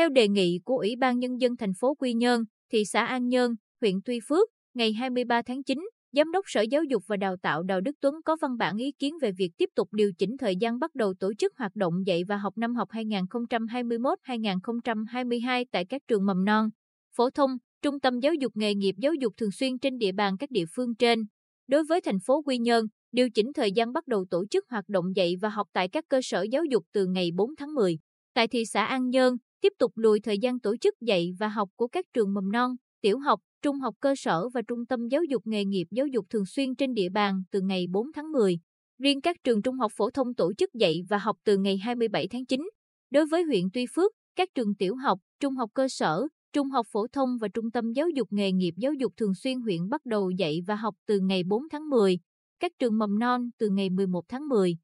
Theo đề nghị của Ủy ban Nhân dân thành phố Quy Nhơn, thị xã An Nhơn, huyện Tuy Phước, ngày 23 tháng 9, Giám đốc Sở Giáo dục và Đào tạo Đào Đức Tuấn có văn bản ý kiến về việc tiếp tục điều chỉnh thời gian bắt đầu tổ chức hoạt động dạy và học năm học 2021-2022 tại các trường mầm non, phổ thông, trung tâm giáo dục nghề nghiệp giáo dục thường xuyên trên địa bàn các địa phương trên. Đối với thành phố Quy Nhơn, điều chỉnh thời gian bắt đầu tổ chức hoạt động dạy và học tại các cơ sở giáo dục từ ngày 4 tháng 10. Tại thị xã An Nhơn, tiếp tục lùi thời gian tổ chức dạy và học của các trường mầm non, tiểu học, trung học cơ sở và trung tâm giáo dục nghề nghiệp giáo dục thường xuyên trên địa bàn từ ngày 4 tháng 10. Riêng các trường trung học phổ thông tổ chức dạy và học từ ngày 27 tháng 9. Đối với huyện Tuy Phước, các trường tiểu học, trung học cơ sở, trung học phổ thông và trung tâm giáo dục nghề nghiệp giáo dục thường xuyên huyện bắt đầu dạy và học từ ngày 4 tháng 10, các trường mầm non từ ngày 11 tháng 10.